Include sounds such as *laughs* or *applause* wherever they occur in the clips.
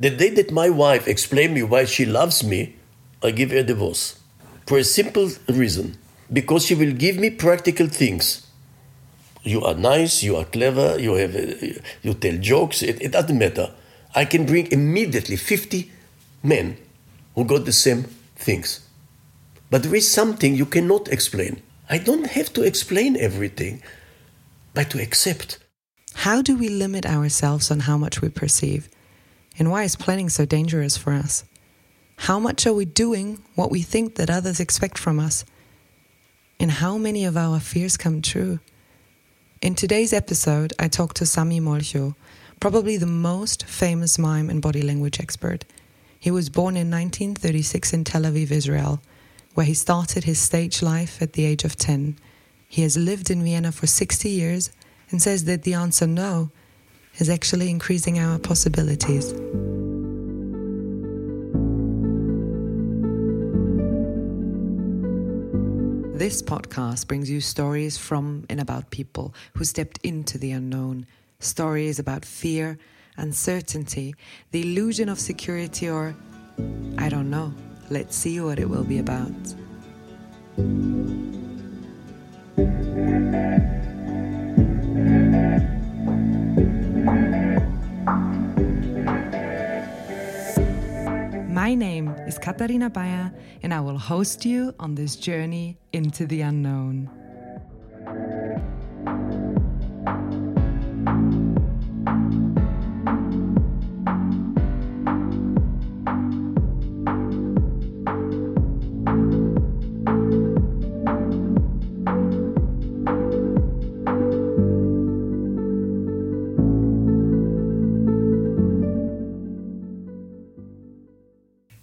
The day that my wife explained me why she loves me, I give her a divorce. For a simple reason. Because she will give me practical things. You are nice, you are clever, you, have you tell jokes, it, it doesn't matter. I can bring immediately 50 men who got the same things. But there is something you cannot explain. I don't have to explain everything, but to accept. How do we limit ourselves on how much we perceive? And why is planning so dangerous for us? How much are we doing what we think that others expect from us? And how many of our fears come true? In today's episode, I talk to Samy Molcho, probably the most famous mime and body language expert. He was born in 1936 in Tel Aviv, Israel, where he started his stage life at the age of 10. He has lived in Vienna for 60 years and says that the answer no is actually increasing our possibilities. This podcast brings you stories from and about people who stepped into the unknown, stories about fear, uncertainty, the illusion of security, or I don't know. Let's see what it will be about. My name is Katharina Baier, and I will host you on this journey into the unknown.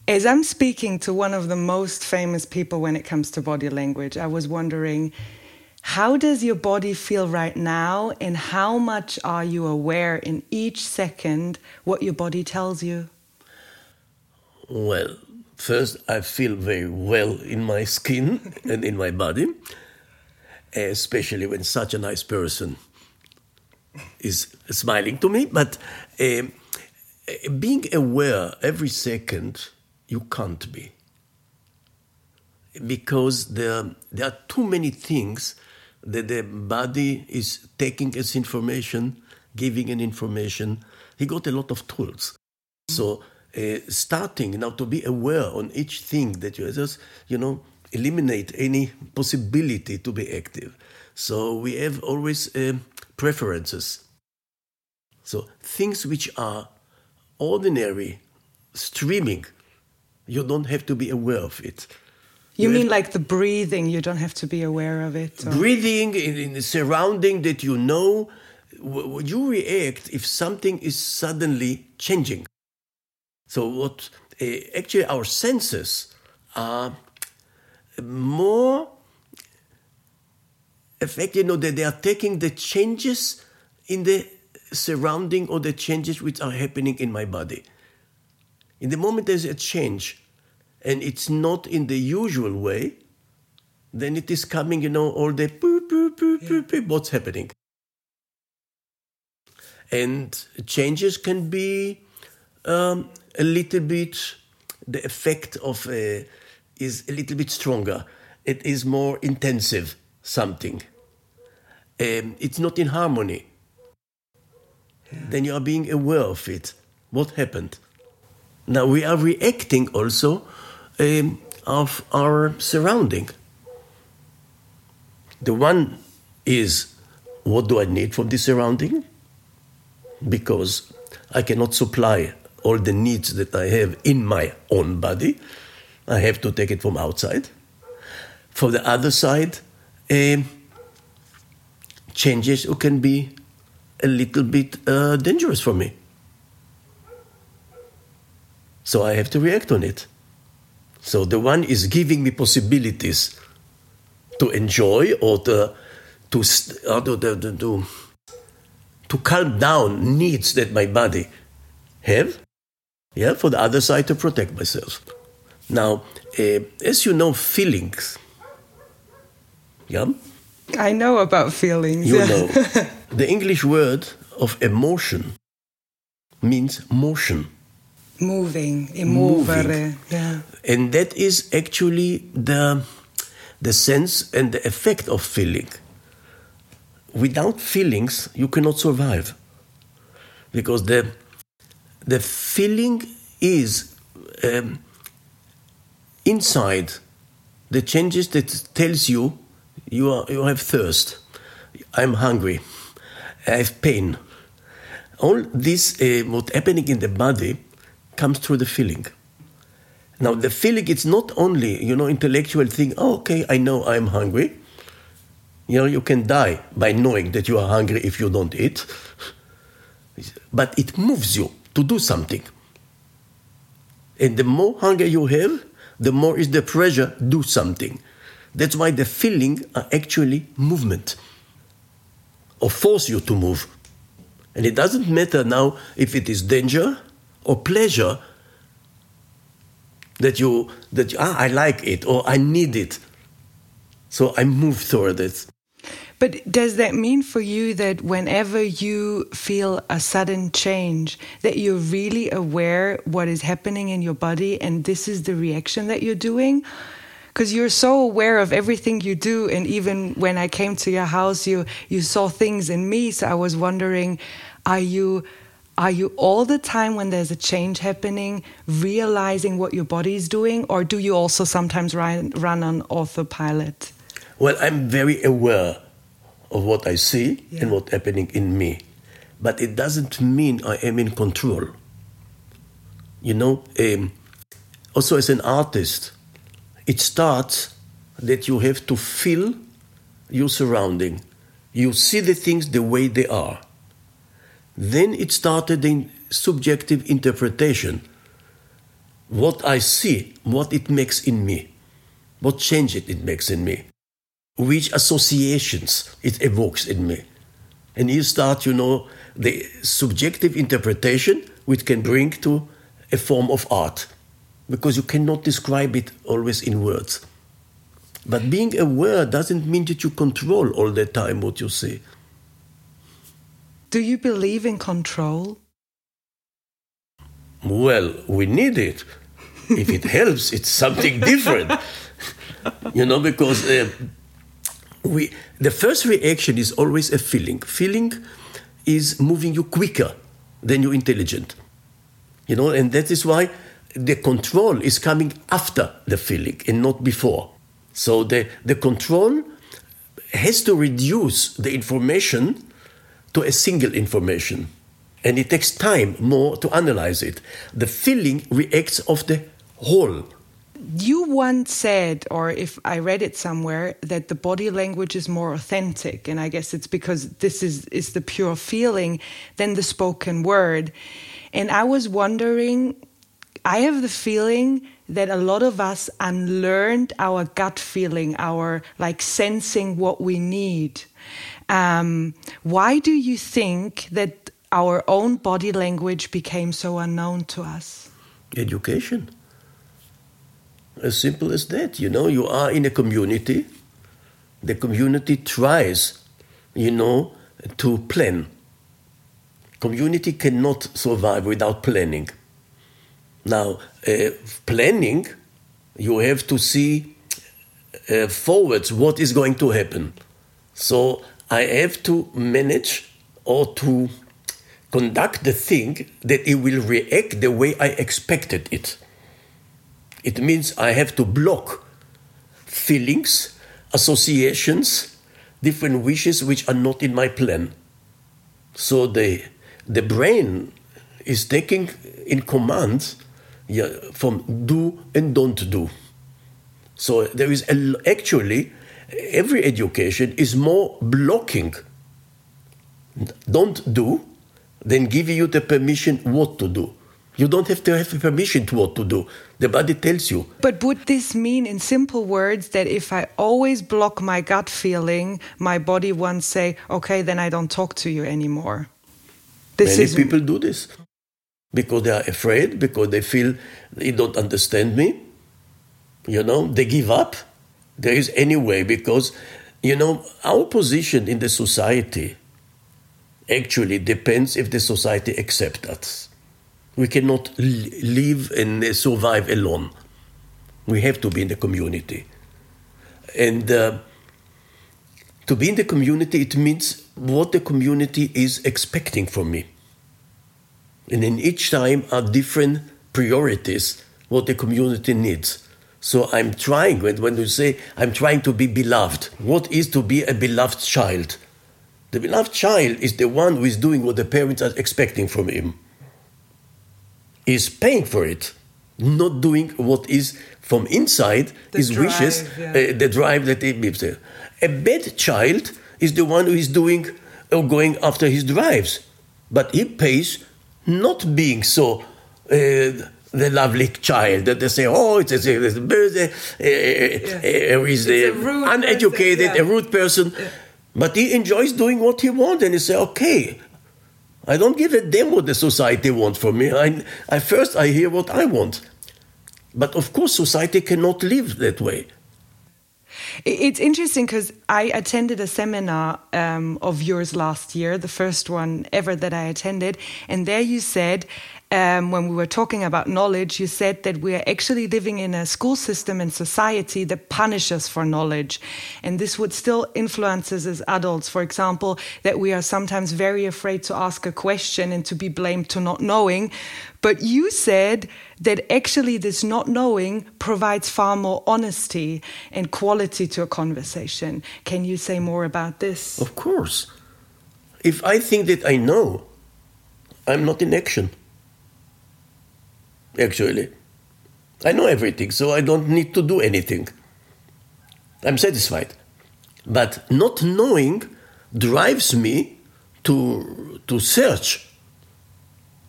As I'm speaking to one of the most famous people when it comes to body language, I was wondering how does your body feel right now, and how much are you aware in each second what your body tells you? Well, first, I feel very well in my skin *laughs* and in my body, especially when such a nice person is smiling to me. But uh, being aware every second you can't be. Because there, there are too many things that the body is taking as information, giving an information. He got a lot of tools. So uh, starting now to be aware on each thing that you just, you know, eliminate any possibility to be active. So we have always uh, preferences. So things which are ordinary, streaming you don't have to be aware of it. You, you mean like the breathing? You don't have to be aware of it. Or? Breathing in, in the surrounding that you know, you react if something is suddenly changing. So what uh, actually our senses are more effective. You know that they are taking the changes in the surrounding or the changes which are happening in my body. In the moment there's a change and it's not in the usual way, then it is coming, you know, all the boop, boop, boop, boop, boop, what's happening. And changes can be um, a little bit, the effect of uh, is a little bit stronger. It is more intensive, something. Um, it's not in harmony. Yeah. Then you are being aware of it. What happened? Now we are reacting also um, of our surrounding. The one is what do I need from the surrounding? Because I cannot supply all the needs that I have in my own body. I have to take it from outside. For the other side, um, changes can be a little bit uh, dangerous for me. So I have to react on it. So the one is giving me possibilities to enjoy or to to to, to, to, to calm down needs that my body have. Yeah, for the other side to protect myself. Now, uh, as you know, feelings. Yeah. I know about feelings. You know, *laughs* the English word of emotion means motion. Moving, immovere. Yeah. And that is actually the, the sense and the effect of feeling. Without feelings, you cannot survive. Because the, the feeling is um, inside the changes that tells you you, are, you have thirst, I'm hungry, I have pain. All this, uh, what happening in the body, comes through the feeling. Now, the feeling, it's not only, you know, intellectual thing, oh, okay, I know I'm hungry. You know, you can die by knowing that you are hungry if you don't eat. *laughs* But it moves you to do something. And the more hunger you have, the more is the pressure, do something. That's why the feeling are actually movement or force you to move. And it doesn't matter now if it is danger or pleasure that you that you, ah, I like it or I need it. So I move toward it. But does that mean for you that whenever you feel a sudden change, that you're really aware what is happening in your body and this is the reaction that you're doing? Because you're so aware of everything you do, and even when I came to your house, you you saw things in me. So I was wondering, are you are you all the time when there's a change happening realizing what your body is doing, or do you also sometimes run, run on autopilot? Well, I'm very aware of what I see yeah. and what's happening in me. But it doesn't mean I am in control. You know, um, also as an artist, it starts that you have to feel your surrounding. You see the things the way they are. Then it started in subjective interpretation. What I see, what it makes in me, what change it, it makes in me which associations it evokes in me. And you start, you know, the subjective interpretation which can bring to a form of art because you cannot describe it always in words. But being aware doesn't mean that you control all the time what you see. Do you believe in control? Well, we need it. if it helps, it's something different. you know, because uh, we the first reaction is always a feeling. Feeling is moving you quicker than you're intelligent. You know, and that is why the control is coming after the feeling and not before. So the, the control has to reduce the information to a single information. And it takes time more to analyze it. The feeling reacts of the whole you once said, or if I read it somewhere, that the body language is more authentic, and I guess it's because this is is the pure feeling than the spoken word. And I was wondering, I have the feeling that a lot of us unlearned our gut feeling, our like sensing what we need. Um, why do you think that our own body language became so unknown to us? Education as simple as that. You know, you are in a community. The community tries, you know, to plan. Community cannot survive without planning. Now, uh, planning, you have to see uh, forwards what is going to happen. So I have to manage or to conduct the thing that it will react the way I expected it. It means I have to block feelings, associations, different wishes which are not in my plan. So the, the brain is taking in command yeah, from do and don't do. So there is a, actually every education is more blocking don't do than giving you the permission what to do. You don't have to have permission to what to do. The body tells you. But would this mean, in simple words, that if I always block my gut feeling, my body won't say, okay, then I don't talk to you anymore? This Many is... people do this because they are afraid, because they feel they don't understand me. You know, they give up. There is any way because, you know, our position in the society actually depends if the society accepts us. We cannot live and survive alone. We have to be in the community. And uh, to be in the community, it means what the community is expecting from me. And in each time are different priorities what the community needs. So I'm trying, when, when you say I'm trying to be beloved, what is to be a beloved child? The beloved child is the one who is doing what the parents are expecting from him. Is paying for it, not doing what is from inside The his drive, wishes, yeah. uh, the drive that he lives there. A bad child is the one who is doing or going after his drives, but he pays not being so. Uh, the lovely child that they say, oh, it's a, it's uh, he's It's a rude uneducated, person, yeah. a rude person. But he enjoys doing what he wants, and he say, okay, I don't give a damn what the society wants from me. I, I first I hear what I want. But of course, society cannot live that way. It's interesting because I attended a seminar um, of yours last year, the first one ever that I attended, and there you said. Um, when we were talking about knowledge, you said that we are actually living in a school system and society that punishes for knowledge. And this would still influence us as adults. For example, that we are sometimes very afraid to ask a question and to be blamed to not knowing. But you said that actually this not knowing provides far more honesty and quality to a conversation. Can you say more about this? Of course. If I think that I know, I'm not in action. Actually, I know everything, so I don't need to do anything. I'm satisfied. But not knowing drives me to, to search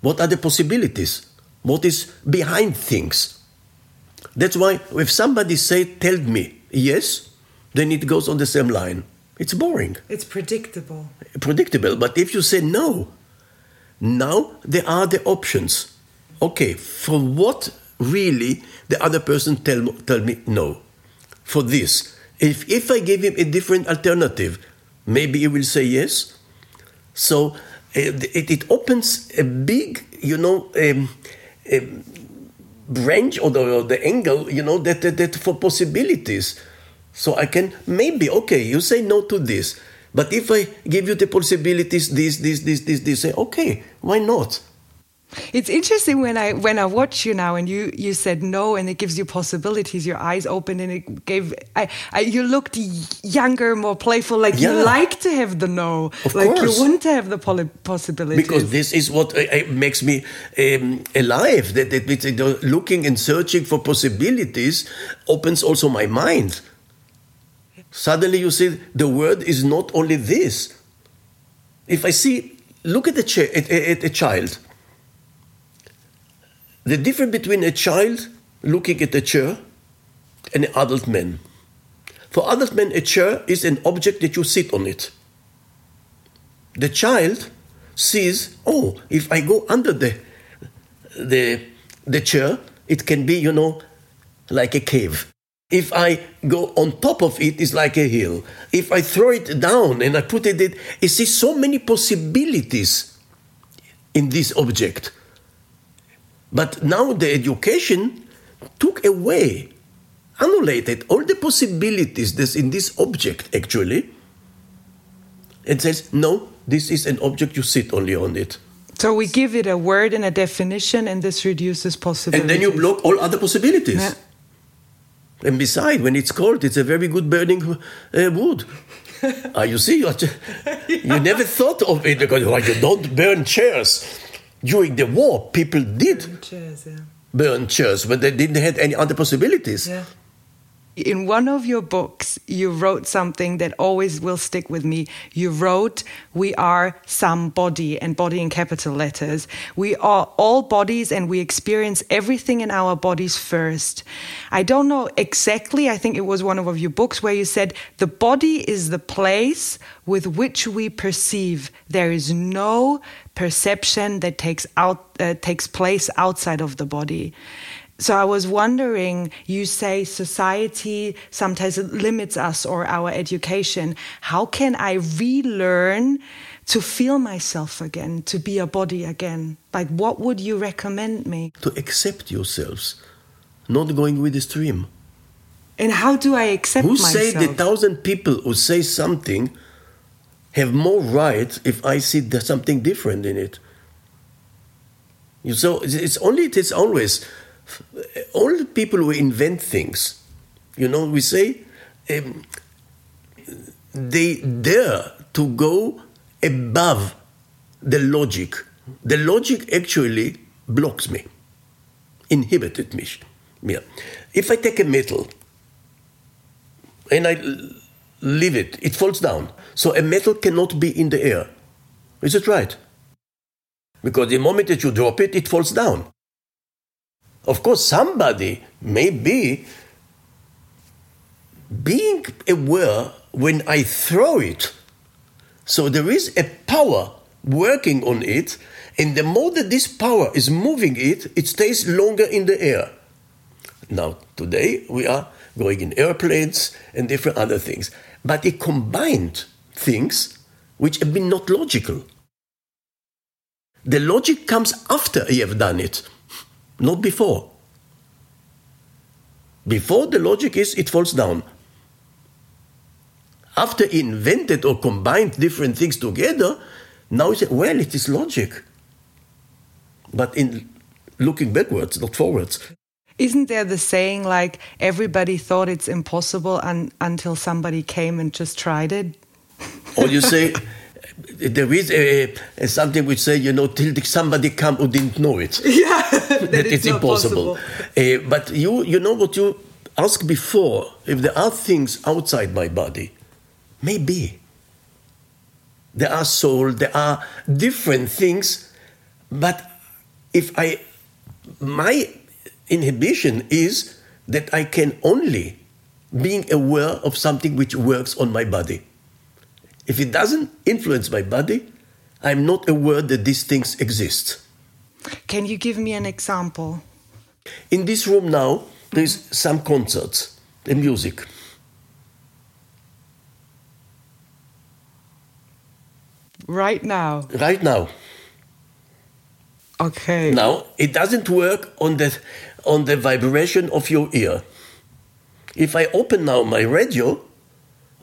what are the possibilities, what is behind things. That's why if somebody say, tell me yes, then it goes on the same line. It's boring It's predictable. predictable. But if you say no, now there are the options. Okay, for what really the other person tell, tell me no? For this. If, if I give him a different alternative, maybe he will say yes. So it, it opens a big, you know, um, um, branch or the, or the angle, you know, that, that, that for possibilities. So I can maybe, okay, you say no to this. But if I give you the possibilities, this, this, this, this, this, say, okay, why not? It's interesting when I when I watch you now and you you said no and it gives you possibilities. Your eyes opened and it gave. I, I you looked younger, more playful. Like Yeah. you like to have the no. Of like course. you want to have the possibilities. Because this is what uh, uh, makes me um, alive. That, that looking and searching for possibilities opens also my mind. Suddenly you see the word is not only this. If I see, look at a, ch- at, at a child. The difference between a child looking at a chair and an adult man. For adult men, a chair is an object that you sit on it. The child sees, oh, if I go under the, the, the chair, it can be, you know, like a cave. If I go on top of it, it's like a hill. If I throw it down and I put it, it sees so many possibilities in this object. But now the education took away, annihilated all the possibilities that's in this object actually. It says, no, this is an object, you sit only on it. so we give it a word and a definition, and this reduces possibilities. And then you block all other possibilities. Yeah. And besides, when it's cold, it's a very good burning uh, wood. *laughs* Ah, you see, you, you never thought of it because well, you don't burn chairs. During the war, people did Cheers, yeah. burn chairs, but they didn't have any other possibilities. Yeah. In one of your books, you wrote something that always will stick with me. You wrote, We are some body, and body in capital letters. We are all bodies, and we experience everything in our bodies first. I don't know exactly, I think it was one of your books where you said, The body is the place with which we perceive. There is no perception that takes, out, uh, takes place outside of the body. So I was wondering, you say society sometimes limits us or our education. How can I relearn to feel myself again, to be a body again? Like, what would you recommend me? To accept yourselves, not going with the stream. And how do I accept who myself? say the thousand people who say something have more right if I see there's something different in it? You so it's only it is always all the people who invent things. You know, we say um, they dare to go above the logic. The logic actually blocks me, inhibited me. Yeah. If I take a metal and I leave it, it falls down. So a metal cannot be in the air. Is it right? Because the moment that you drop it, it falls down. Of course, somebody may be being aware when I throw it. So there is a power working on it, and the more that this power is moving it, it stays longer in the air. Now, today we are going in airplanes and different other things, but it combined things which have been not logical. The logic comes after you have done it, not before. Before the logic is it falls down. After he invented or combined different things together, now he said, well, it is logic. But in looking backwards, not forwards. Isn't there the saying like everybody thought it's impossible un- until somebody came and just tried it? or you say *laughs* there is a, a, something which say you know till somebody come who didn't know it. *laughs* Yeah that, that it's impossible. uh, but you you know what you asked before if there are things outside my body maybe. There are soul there are different things but if i my inhibition is that i can only being aware of something which works on my body if it doesn't influence my body, I'm not aware that these things exist. Can you give me an example? In this room now, there's some concerts and music. Right now. Right now. Okay. Now it doesn't work on the on the vibration of your ear. If I open now my radio,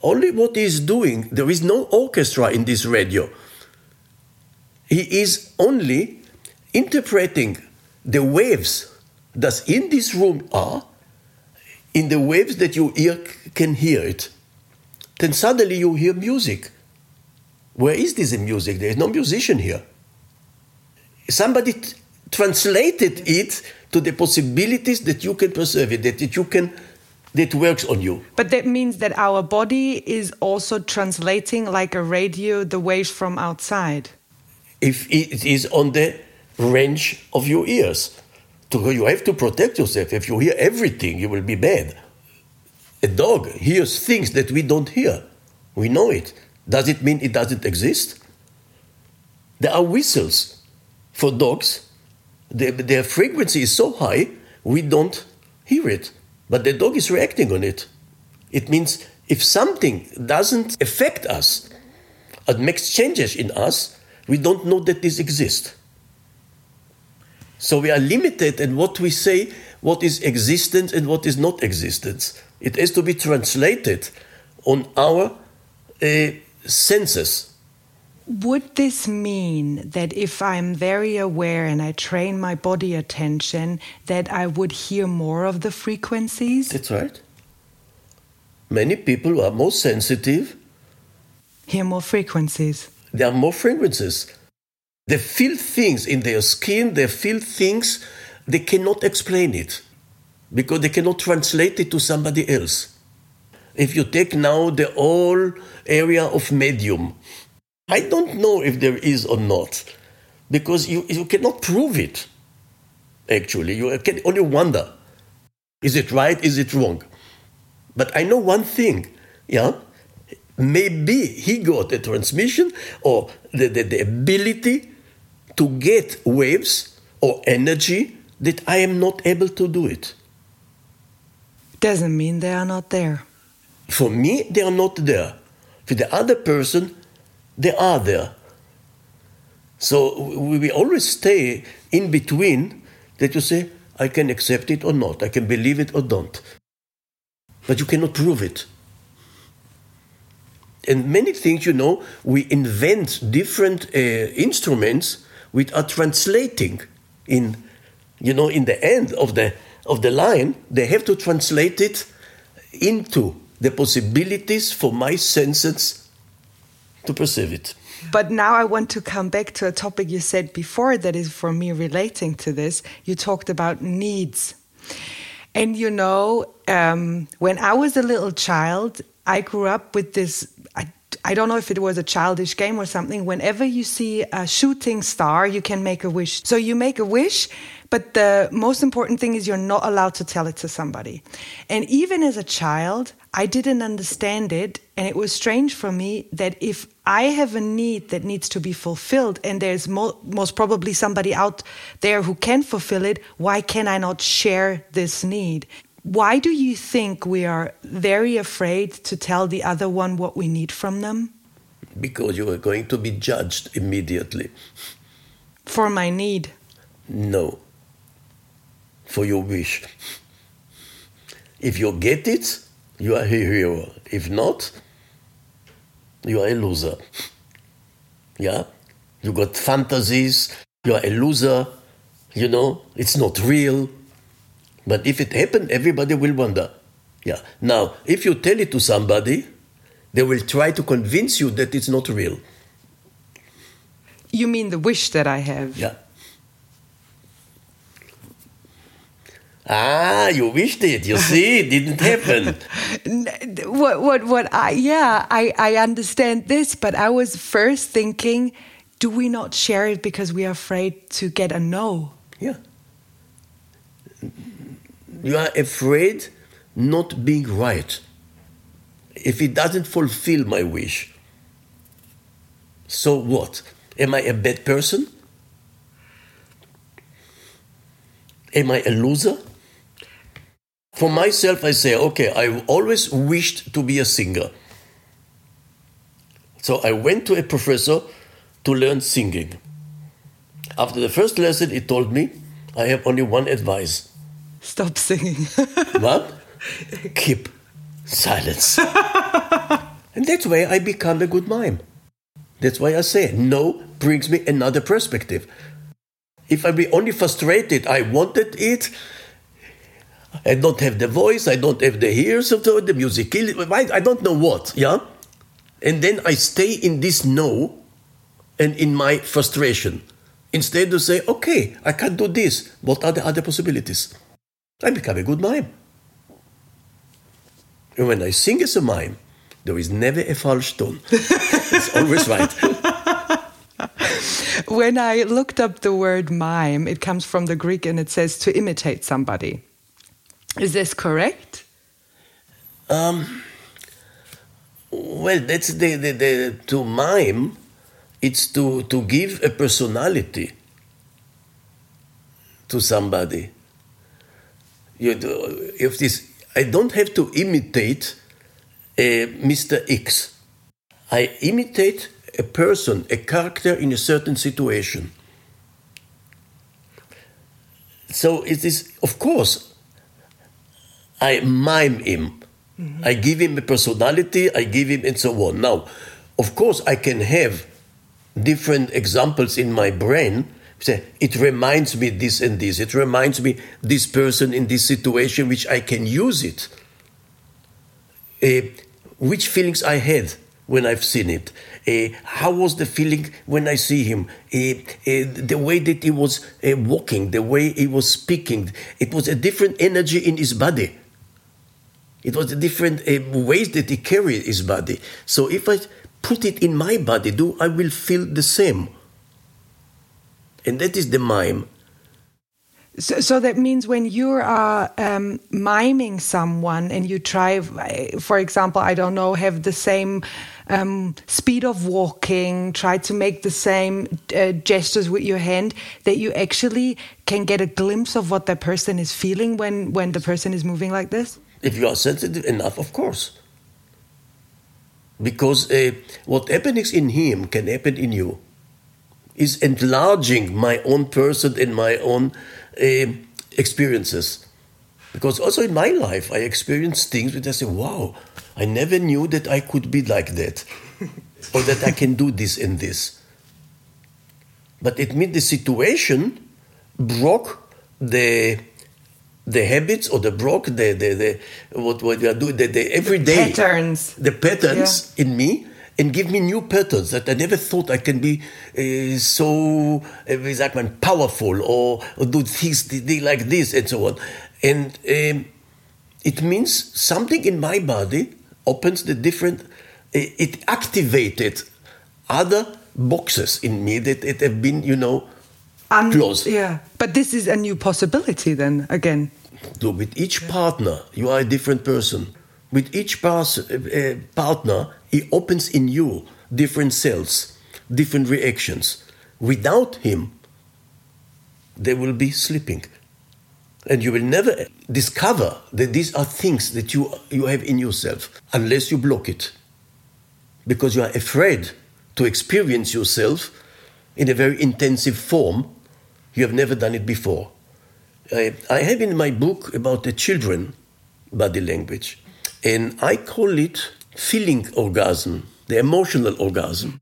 only what he is doing, there is no orchestra in this radio. He is only interpreting the waves that in this room are in the waves that your ear can hear it. Then suddenly you hear music. Where is this music? There is no musician here. Somebody translated it to the possibilities that you can perceive it, that you can that works on you. But that means that our body is also translating like a radio the waves from outside. If it is on the range of your ears, you have to protect yourself. If you hear everything, you will be bad. A dog hears things that we don't hear. We know it. Does it mean it doesn't exist? There are whistles for dogs. Their, their frequency is so high, we don't hear it but the dog is reacting on it. It means if something doesn't affect us and makes changes in us, we don't know that this exists. So we are limited in what we say, what is existence and what is not existence. It has to be translated on our uh, senses. Would this mean that if I'm very aware and I train my body attention, that I would hear more of the frequencies? That's right. Many people who are more sensitive hear more frequencies. There are more frequencies. They feel things in their skin, they feel things, they cannot explain it because they cannot translate it to somebody else. If you take now the whole area of medium, I don't know if there is or not, because you, you cannot prove it, actually. You can only wonder is it right, is it wrong? But I know one thing, yeah? Maybe he got a transmission or the, the, the ability to get waves or energy that I am not able to do it. Doesn't mean they are not there. For me, they are not there. For the other person, they are there. So we always stay in between that you say, I can accept it or not, I can believe it or don't. But you cannot prove it. And many things, you know, we invent different uh, instruments which are translating in, you know, in the end of the of the line, they have to translate it into the possibilities for my senses to perceive it. But now I want to come back to a topic you said before that is for me relating to this. You talked about needs. And you know, um, when I was a little child, I grew up with this. I, I don't know if it was a childish game or something. Whenever you see a shooting star, you can make a wish. So you make a wish, but the most important thing is you're not allowed to tell it to somebody. And even as a child, I didn't understand it. And it was strange for me that if I have a need that needs to be fulfilled and there's mo most probably somebody out there who can fulfill it, why can I not share this need? Why do you think we are very afraid to tell the other one what we need from them? Because you are going to be judged immediately. For my need? No for your wish. If you get it, you are a hero. If not, you are a loser. Yeah? You got fantasies, you are a loser, you know, it's not real. But if it happened, everybody will wonder. Yeah. Now, if you tell it to somebody, they will try to convince you that it's not real. You mean the wish that I have? Yeah. Ah, you wished it. You see, it *laughs* didn't happen. what, what, what? I, yeah, I, I understand this, but I was first thinking, do we not share it because we are afraid to get a no? Yeah. You are afraid not being right. If it doesn't fulfill my wish, so what? Am I a bad person? Am I a loser? For myself, I say, okay, I always wished to be a singer. So I went to a professor to learn singing. After the first lesson, he told me, I have only one advice stop singing. *laughs* what? Keep silence. *laughs* and that's why I become a good mime. That's why I say, no brings me another perspective. If I be only frustrated, I wanted it, I don't have the voice, I don't have the ears of the, the music, I don't know what, yeah? And then I stay in this no and in my frustration. Instead to say, okay, I can't do this. What are the other possibilities? I become a good mime. And when I sing as a mime, there is never a false tone. *laughs* it's always right. when I looked up the word mime, it comes from the Greek and it says to imitate somebody. Is this correct? Um, well, that's the, the, the to mime. It's to to give a personality to somebody. You do, if this, I don't have to imitate a Mr. X. I imitate a person, a character in a certain situation. So it is, of course, I mime him. Mm-hmm. I give him a personality, I give him and so on. Now, of course, I can have different examples in my brain. Say, it reminds me this and this. It reminds me this person in this situation, which I can use it. Uh, which feelings I had when I've seen it. Uh, how was the feeling when I see him? Uh, the way that he was uh, walking, the way he was speaking, it was a different energy in his body. It was the different uh, ways that he carried his body. So if I put it in my body, do I will feel the same. And that is the mime. So, so that means when you are um, miming someone and you try, for example, I don't know, have the same um, speed of walking, try to make the same uh, gestures with your hand, that you actually can get a glimpse of what that person is feeling when, when the person is moving like this? If you are sensitive enough, of course. Because uh, what happens in him can happen in you. Is enlarging my own person and my own uh, experiences. Because also in my life, I experienced things which I say, wow, I never knew that I could be like that, or that I can do this and this. But it means the situation broke the the habits or the broke the the, the what what we are doing the, the everyday the patterns the patterns yeah. in me and give me new patterns that I never thought I can be uh, so uh, powerful or, or do things like this and so on. And um, it means something in my body opens the different, it activated other boxes in me that it have been, you know, Un- closed. Yeah, but this is a new possibility then again. So with each partner, you are a different person. With each pars- uh, partner, he opens in you different cells, different reactions. Without him, they will be sleeping. And you will never discover that these are things that you, you have in yourself unless you block it. Because you are afraid to experience yourself in a very intensive form. You have never done it before. I, I have in my book about the children body language, and I call it feeling orgasm, the emotional orgasm.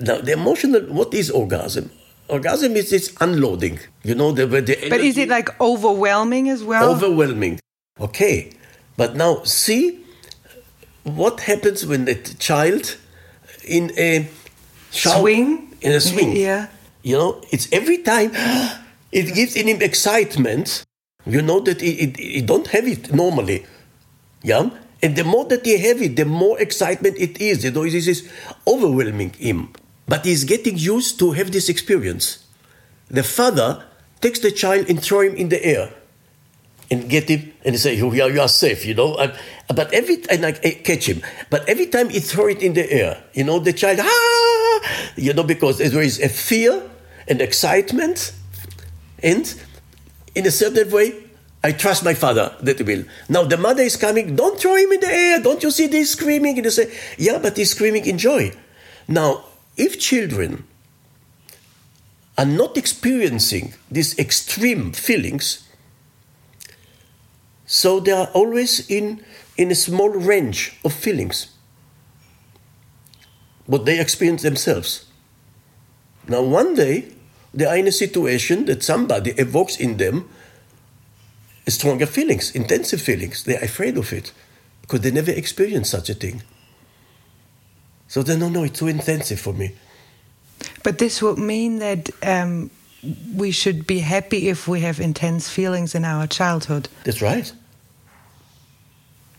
Now, the emotional, what is orgasm? orgasm is this unloading. You know, the, the But is it like overwhelming as well? Overwhelming. Okay. But now see what happens when the child in a swing in a swing. *laughs* Yeah. You know, it's every time *gasps* it gives him excitement. You know that he, don't have it normally. Yeah. And the more that he have it, the more excitement it is. You know, it is overwhelming him. But he's getting used to have this experience. The father takes the child and throw him in the air and get him and say, you are, you are safe, you know. but every and I catch him. But every time he throw it in the air, you know, the child, ah, you know, because there is a fear and excitement, and in a certain way, I trust my father that will. Now the mother is coming, don't throw him in the air, don't you see this screaming? And you say, yeah, but he's screaming in joy. Now if children are not experiencing these extreme feelings, so they are always in, in a small range of feelings, what they experience themselves. Now, one day, they are in a situation that somebody evokes in them stronger feelings, intensive feelings. They are afraid of it because they never experienced such a thing. So then, no, no, it's too intensive for me. But this would mean that um, we should be happy if we have intense feelings in our childhood. That's right.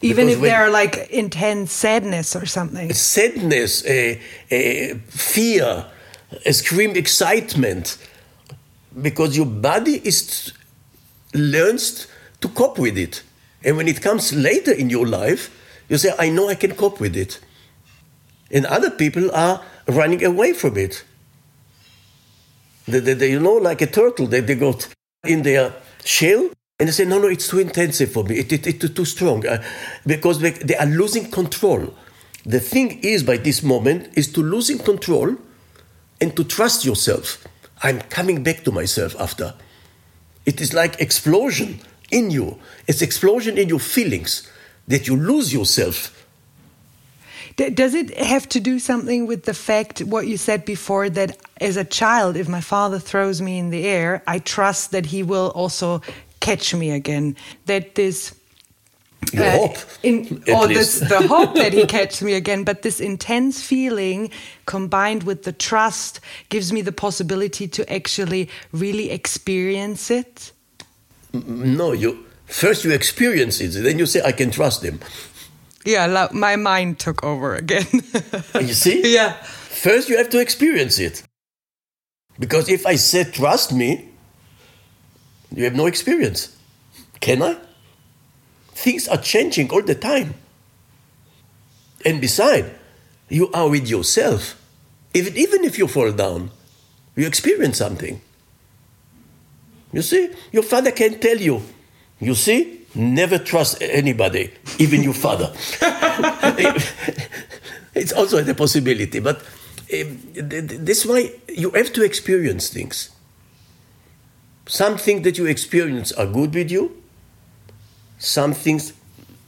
Even because if they're like intense sadness or something. Sadness, a, a fear, scream excitement, because your body is learns to cope with it. And when it comes later in your life, you say, I know I can cope with it and other people are running away from it. They, they, they, you know, like a turtle, they, they got in their shell and they say, no, no, it's too intensive for me, it, it, it's too strong, uh, because they, they are losing control. The thing is, by this moment, is to losing control and to trust yourself. I'm coming back to myself after. It is like explosion in you. It's explosion in your feelings that you lose yourself does it have to do something with the fact what you said before that as a child, if my father throws me in the air, I trust that he will also catch me again? That this uh, hope, in, or this, the hope that he *laughs* catches me again, but this intense feeling combined with the trust gives me the possibility to actually really experience it. No, you first you experience it, then you say, "I can trust him." Yeah, my mind took over again. *laughs* you see? Yeah. First, you have to experience it. Because if I said, trust me, You have no experience. Can I? Things are changing all the time. And beside, you are with yourself. Even, even if you fall down, you experience something. You see, your father can tell you, you see, never trust anybody, even your father. *laughs* it's also a possibility, but um, this why you have to experience things. Some things that you experience are good with you. Some things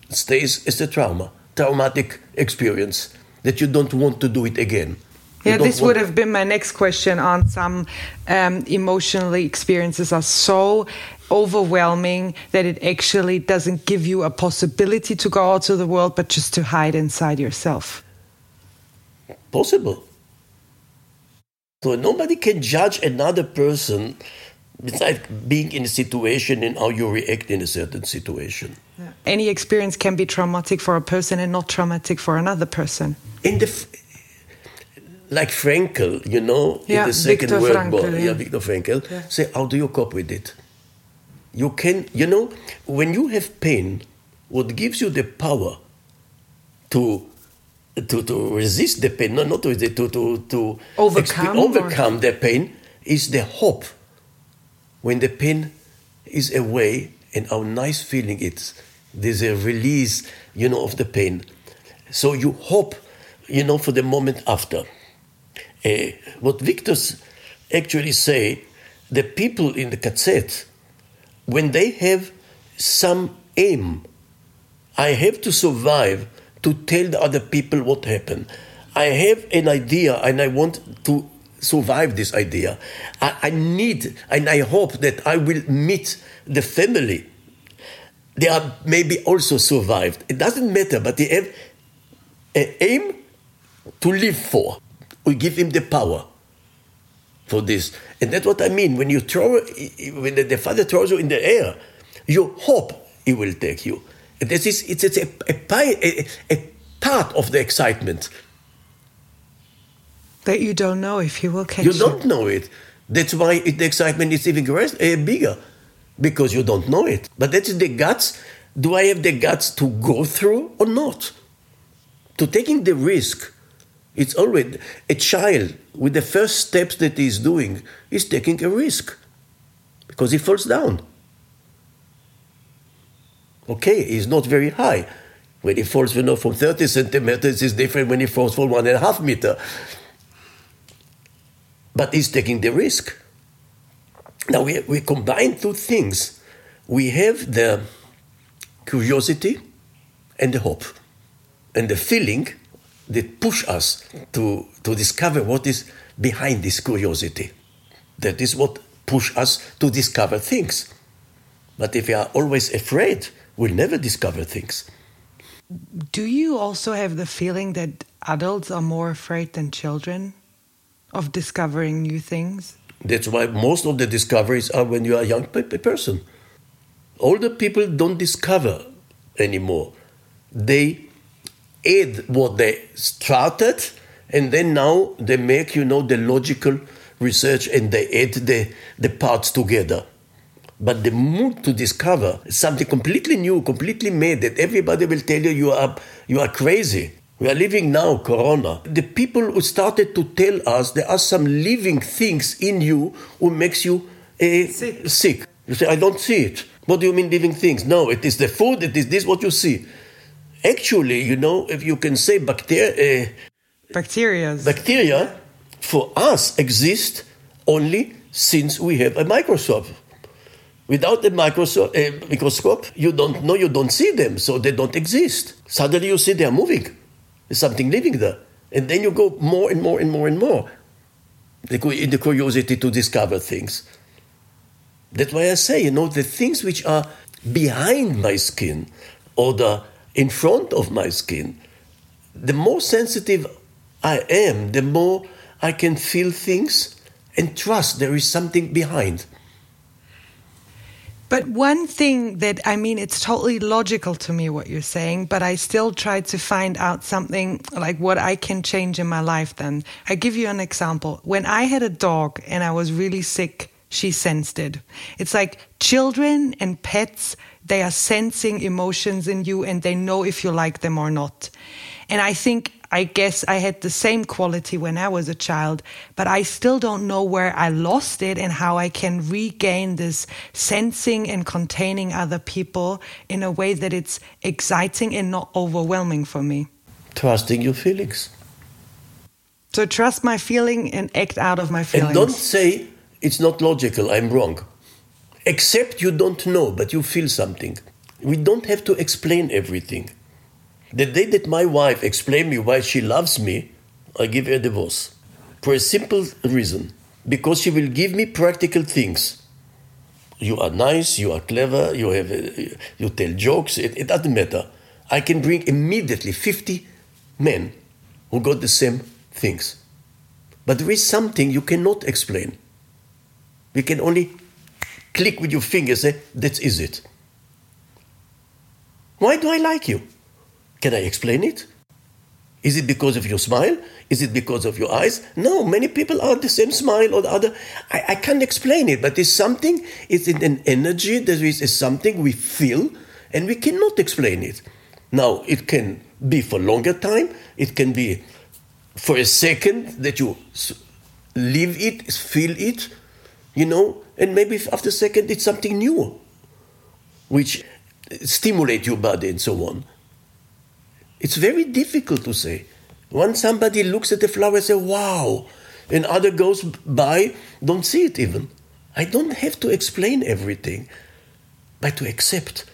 stays as a trauma, traumatic experience that you don't want to do it again. Yeah, this would have been my next question on some um, emotionally experiences are so overwhelming that it actually doesn't give you a possibility to go out to the world, but just to hide inside yourself. Possible. So nobody can judge another person besides being in a situation and how you react in a certain situation. Yeah. Any experience can be traumatic for a person and not traumatic for another person. In the like Frankl, you know, yeah, in the Second Viktor World War, yeah. yeah, Viktor Frankl, yeah. say, how do you cope with it? You can, you know, when you have pain, what gives you the power to to, to resist the pain, no, not to to to, to overcome, overcome the pain, is the hope. When the pain is away, and how nice feeling it's, there's a release, you know, of the pain. So you hope, you know, for the moment after. Uh, what Viktor's actually say, the people in the KZ, when they have some aim, I have to survive to tell the other people what happened. I have an idea and I want to survive this idea. I, I need and I hope that I will meet the family. They are maybe also survived. It doesn't matter, but they have an aim to live for we give him the power for this. And that's what I mean. When you throw, when the, father throws you in the air, you hope he will take you. This is, it's, it's a, a, a, part of the excitement. That you don't know if he will catch you. You don't know it. That's why it, the excitement is even uh, bigger, because you don't know it. But that is the guts. Do I have the guts to go through or not? To taking the risk it's always a child with the first steps that he's doing is taking a risk because he falls down. Okay, he's not very high. When he falls, you know, from 30 centimeters, it's different when he falls from one and a half meter. But he's taking the risk. Now we, we combine two things. We have the curiosity and the hope and the feeling that push us to, to discover what is behind this curiosity. That is what push us to discover things. But if we are always afraid, we'll never discover things. Do you also have the feeling that adults are more afraid than children of discovering new things? That's why most of the discoveries are when you are a young person. Older people don't discover anymore. They add what they started, and then now they make, you know, the logical research and they add the, the parts together. But the mood to discover is something completely new, completely made that everybody will tell you you are, you are crazy. We are living now Corona. The people who started to tell us there are some living things in you who makes you uh, sick. sick. You say, I don't see it. What do you mean living things? No, it is the food, it is this what you see actually, you know, if you can say bacteria, uh, bacteria, bacteria for us exist only since we have a microscope. Without a microscope, uh, microscope, you don't know, you don't see them, so they don't exist. Suddenly you see they are moving. There's something living there. And then you go more and more and more and more in the curiosity to discover things. That's why I say, you know, the things which are behind my skin or the in front of my skin, the more sensitive I am, the more I can feel things and trust there is something behind. But one thing that I mean, it's totally logical to me what you're saying, but I still try to find out something like what I can change in my life then. I give you an example. When I had a dog and I was really sick she sensed it. It's like children and pets, they are sensing emotions in you and they know if you like them or not. And I think, I guess I had the same quality when I was a child, but I still don't know where I lost it and how I can regain this sensing and containing other people in a way that it's exciting and not overwhelming for me. Trusting your feelings. So trust my feeling and act out of my feelings. And don't say it's not logical, I'm wrong. Except you don't know, but you feel something. We don't have to explain everything. The day that my wife explained me why she loves me, I give her a divorce. For a simple reason. Because she will give me practical things. You are nice, you are clever, you, have you tell jokes, it, it doesn't matter. I can bring immediately 50 men who got the same things. But there is something you cannot explain. You can only click with your fingers, say, that is it. Why do I like you? Can I explain it? Is it because of your smile? Is it because of your eyes? No, many people are the same smile or the other. I, I can't explain it, but there's something, it's an energy, there is, is something we feel, and we cannot explain it. Now, it can be for longer time, it can be for a second that you live it, feel it, you know, and maybe after a second it's something new, which stimulate your body and so on. It's very difficult to say. Once somebody looks at the flower and say, wow, and other goes by, don't see it even. I don't have to explain everything, but to accept.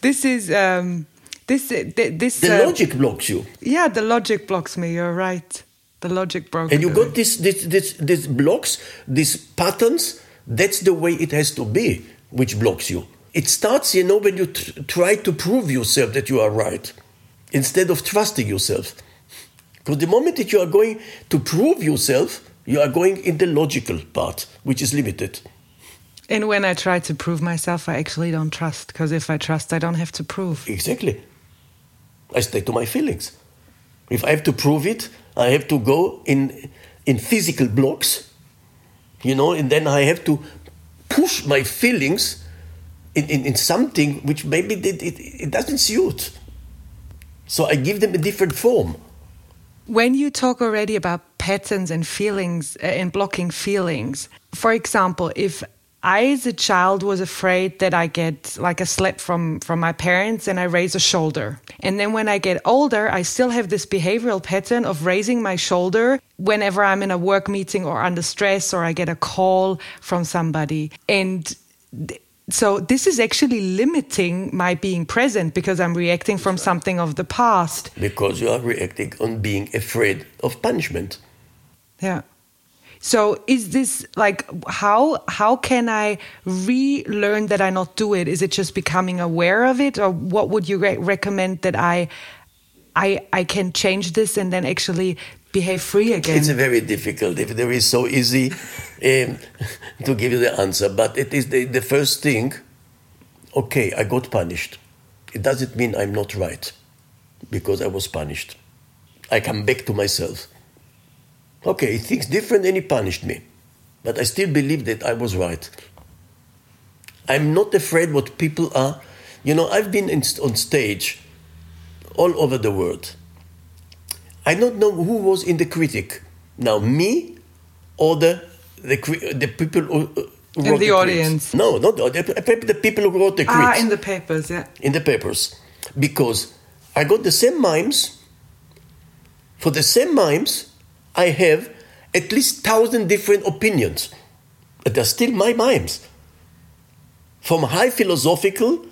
This is um, this this. The uh, logic blocks you. Yeah, the logic blocks me. You're right. The logic broke. And you got this this this this blocks, these patterns. That's the way it has to be, which blocks you. It starts, you know, when you try to prove yourself that you are right instead of trusting yourself. Because the moment that you are going to prove yourself, you are going in the logical part, which is limited. And when I try to prove myself, I actually don't trust, because if I trust, I don't have to prove. Exactly. I stay to my feelings. If I have to prove it, I have to go in, in physical blocks, you know, and then I have to push my feelings in, in, in something which maybe it, it, it doesn't suit. So I give them a different form. When you talk already about patterns and feelings uh, and blocking feelings, for example, if I as a child was afraid that I get like a slap from from my parents and I raise a shoulder. And then when I get older, I still have this behavioral pattern of raising my shoulder whenever I'm in a work meeting or under stress or I get a call from somebody. And so this is actually limiting my being present because I'm reacting from something of the past. Because you are reacting on being afraid of punishment. Yeah. So is this like how how can I relearn that I not do it? Is it just becoming aware of it, or what would you re recommend that I I I can change this and then actually behave free again? It's very difficult. If there is so easy um, *laughs* to give you the answer, but it is the, the first thing. Okay, I got punished. It doesn't mean I'm not right because I was punished. I come back to myself. Okay, he thinks different and he punished me. But I still believe that I was right. I'm not afraid what people are. You know, I've been in, on stage all over the world. I don't know who was in the critic. Now, me or the the, the people who, who in the, the audience. No, not the, the people who wrote the critics. Ah, in the papers, yeah. In the papers, because I got the same mimes. For the same mimes, I have at least thousand different opinions, but they're still my mimes. From high philosophical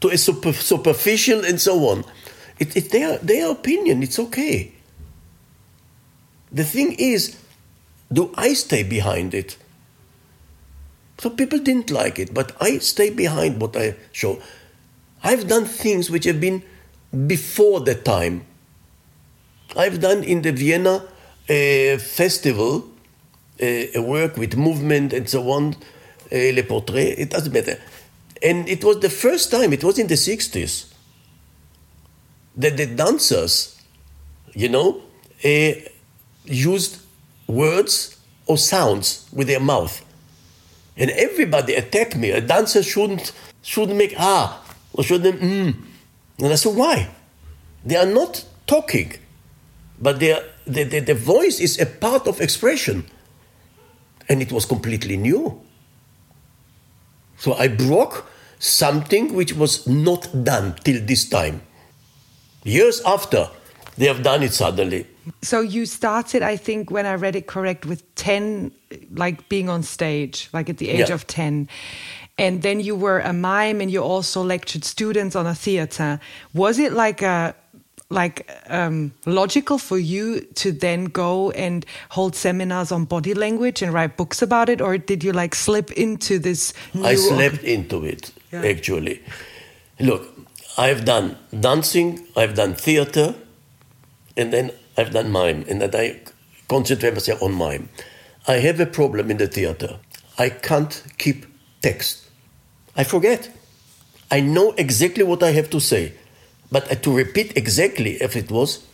to a super, superficial and so on. It, it, their, their opinion, it's okay. The thing is, do I stay behind it? So people didn't like it, but I stay behind what I show. I've done things which have been before the time. I've done in the Vienna festival, a work with movement and so on, les portraits, it doesn't matter. And it was the first time, it was in the 60s, that the dancers, you know, uh, used words or sounds with their mouth. And everybody attacked me. A dancer shouldn't, shouldn't make ah, or shouldn't mm. And I said, why? They are not talking, but their, the, the, the voice is a part of expression. And it was completely new. So I broke something which was not done till this time. Years after, they have done it suddenly. So you started, I think, when I read it correct, with 10, like being on stage, like at the age Yeah. of 10. And then you were a mime and you also lectured students on a theater. Was it like a like um, logical for you to then go and hold seminars on body language and write books about it, or did you like slip into this? I slipped into it, Yeah. actually. Look, I've done dancing, I've done theater, and then I've done mime, and that I concentrate myself on mime. I have a problem in the theater. I can't keep text. I forget. I know exactly what I have to say, but to repeat exactly if it was,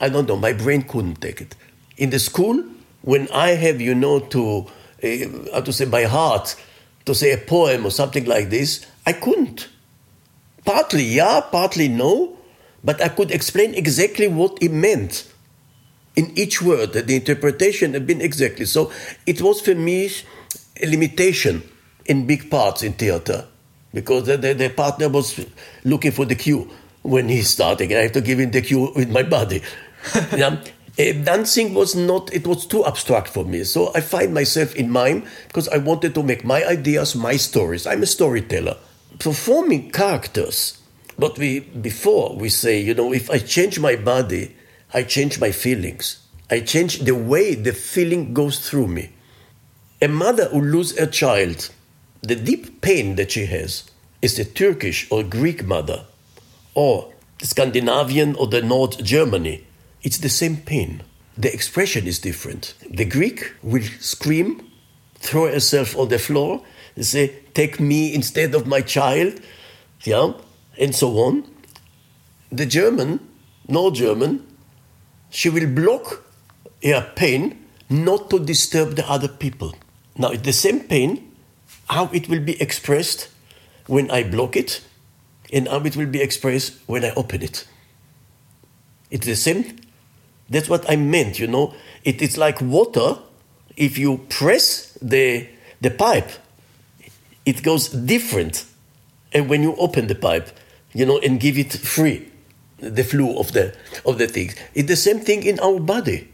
I don't know, my brain couldn't take it. In the school, when I have, you know, to, uh, how to say, by heart, to say a poem or something like this, I couldn't. Partly yeah, partly no, but I could explain exactly what it meant in each word. The interpretation had been exactly. So it was for me a limitation in big parts in theater because the, the, the partner was looking for the cue when he's starting. and I have to give him the cue with my body. *laughs* yeah. Eh, dancing was not, it was too abstract for me. So I find myself in mime because I wanted to make my ideas, my stories. I'm a storyteller. Performing characters, but we, before we say, you know, if I change my body, I change my feelings. I change the way the feeling goes through me. A mother who loses a child, the deep pain that she has is a Turkish or Greek mother, or the Scandinavian or the North Germany. It's the same pain. The expression is different. The Greek will scream, throw herself on the floor, and say, Take me instead of my child, yeah, and so on. The German, North German, she will block her pain not to disturb the other people. Now, the same pain, how it will be expressed when I block it, and how it will be expressed when I open it. It's the same. That's what I meant, you know. It is like water. If you press the, the pipe, it goes different. And when you open the pipe, you know, and give it free, the flow of the of the things. It's the same thing in our body.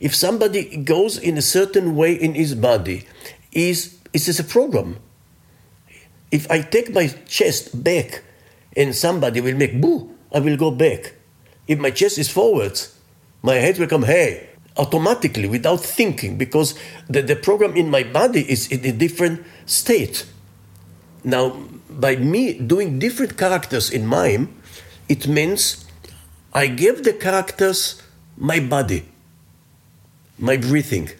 If somebody goes in a certain way in his body, is it is a program. If I take my chest back and somebody will make boo, I will go back. If my chest is forward, my head will come hey automatically without thinking because the, the program in my body is in a different state. Now, by me doing different characters in mime, it means I give the characters my body, my breathing.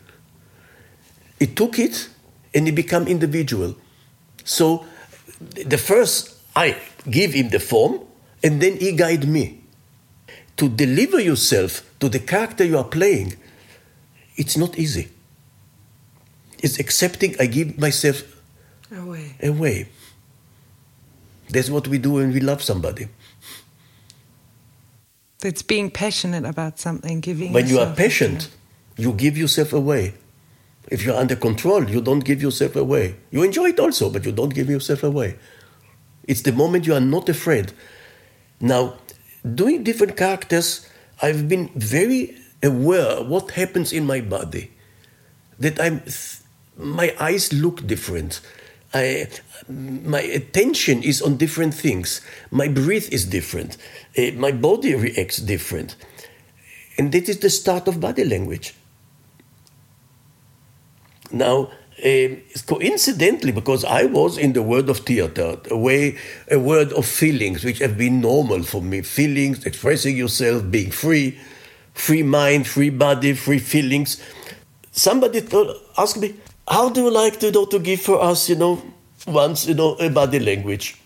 It took it and it become individual. So the first I give him the form and then he guide me. To deliver yourself to the character you are playing, it's not easy. It's accepting I give myself Away. away. That's what we do when we love somebody. It's being passionate about something, giving. When you are patient, you give yourself away. If you're under control, you don't give yourself away. You enjoy it also, but you don't give yourself away. It's the moment you are not afraid. Now, doing different characters, I've been very aware what happens in my body. That I'm, my eyes look different. I, my attention is on different things. My breath is different. Eh, my body reacts different. And that is the start of body language. Now, um, coincidentally, because I was in the world of theater, a way, a world of feelings, which have been normal for me. Feelings, expressing yourself, being free, free mind, free body, free feelings. Somebody told, asked me, "How do you like to, you know, to give for us, you know, once, you know, a body language?"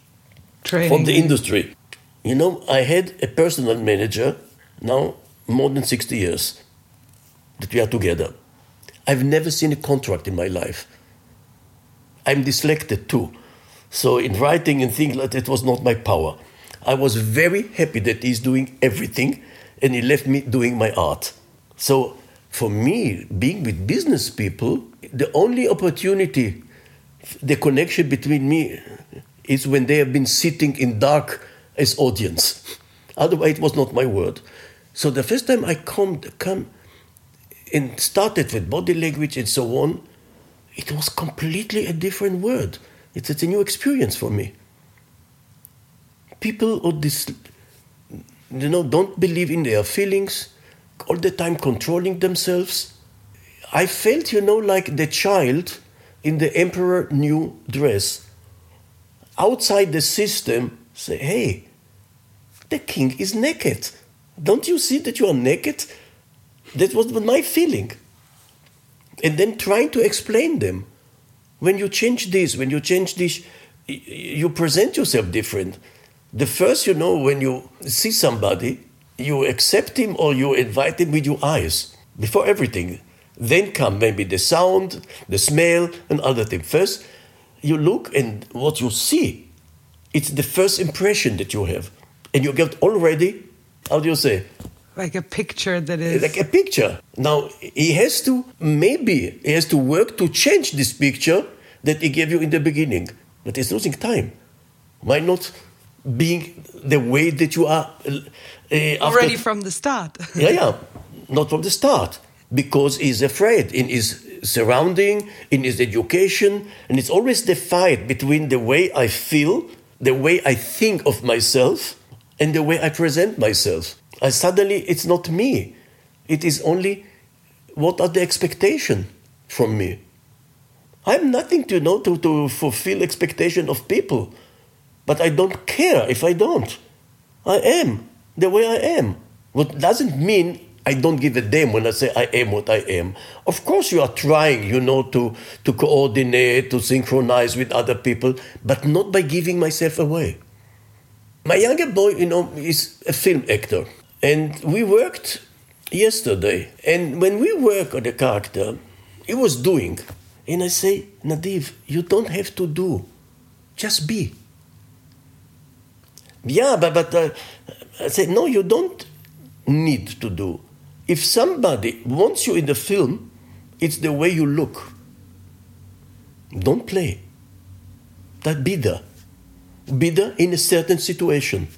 Training. from the industry. You know, I had a personal manager now more than 60 years that we are together. I've never seen a contract in my life. I'm dyslexic too. So in writing and things like that, it was not my power. I was very happy that he's doing everything and he left me doing my art. So for me, being with business people, the only opportunity, the connection between me is when they have been sitting in dark as audience. Otherwise, it was not my word. So the first time I come, come and started with body language and so on, it was completely a different word. It's, it's a new experience for me. People or this, you know, don't believe in their feelings, all the time controlling themselves. I felt, you know, like the child in the emperor new dress. Outside the system, say, hey, the king is naked. Don't you see that you are naked? That was my feeling. And then trying to explain them. When you change this, when you change this, you present yourself different. The first, you know, when you see somebody, you accept him or you invite him with your eyes before everything. Then come maybe the sound, the smell, and other things. First, you look and what you see, it's the first impression that you have. And you get already, how do you say? Like a picture that is. Like a picture. Now, he has to, maybe, he has to work to change this picture that he gave you in the beginning. But he's losing time. Why not being the way that you are? Uh, Already from the start. yeah, yeah. Not from the start. Because he's afraid in his surrounding, in his education. And it's always the fight between the way I feel, the way I think of myself, and the way I present myself. And suddenly it's not me. It is only what are the expectation from me. I have nothing to know to, to fulfill expectation of people. But I don't care if I don't. I am the way I am. What doesn't mean I don't give a damn when I say I am what I am. Of course, you are trying, you know, to, to coordinate, to synchronize with other people, but not by giving myself away. My younger boy, you know, is a film actor. And we worked yesterday. And when we work on the character, he was doing. And I say, Nadiv, you don't have to do, just be. Yeah, but, but uh, I said, no, you don't need to do. If somebody wants you in the film, it's the way you look. Don't play. That be there. Be there in a certain situation.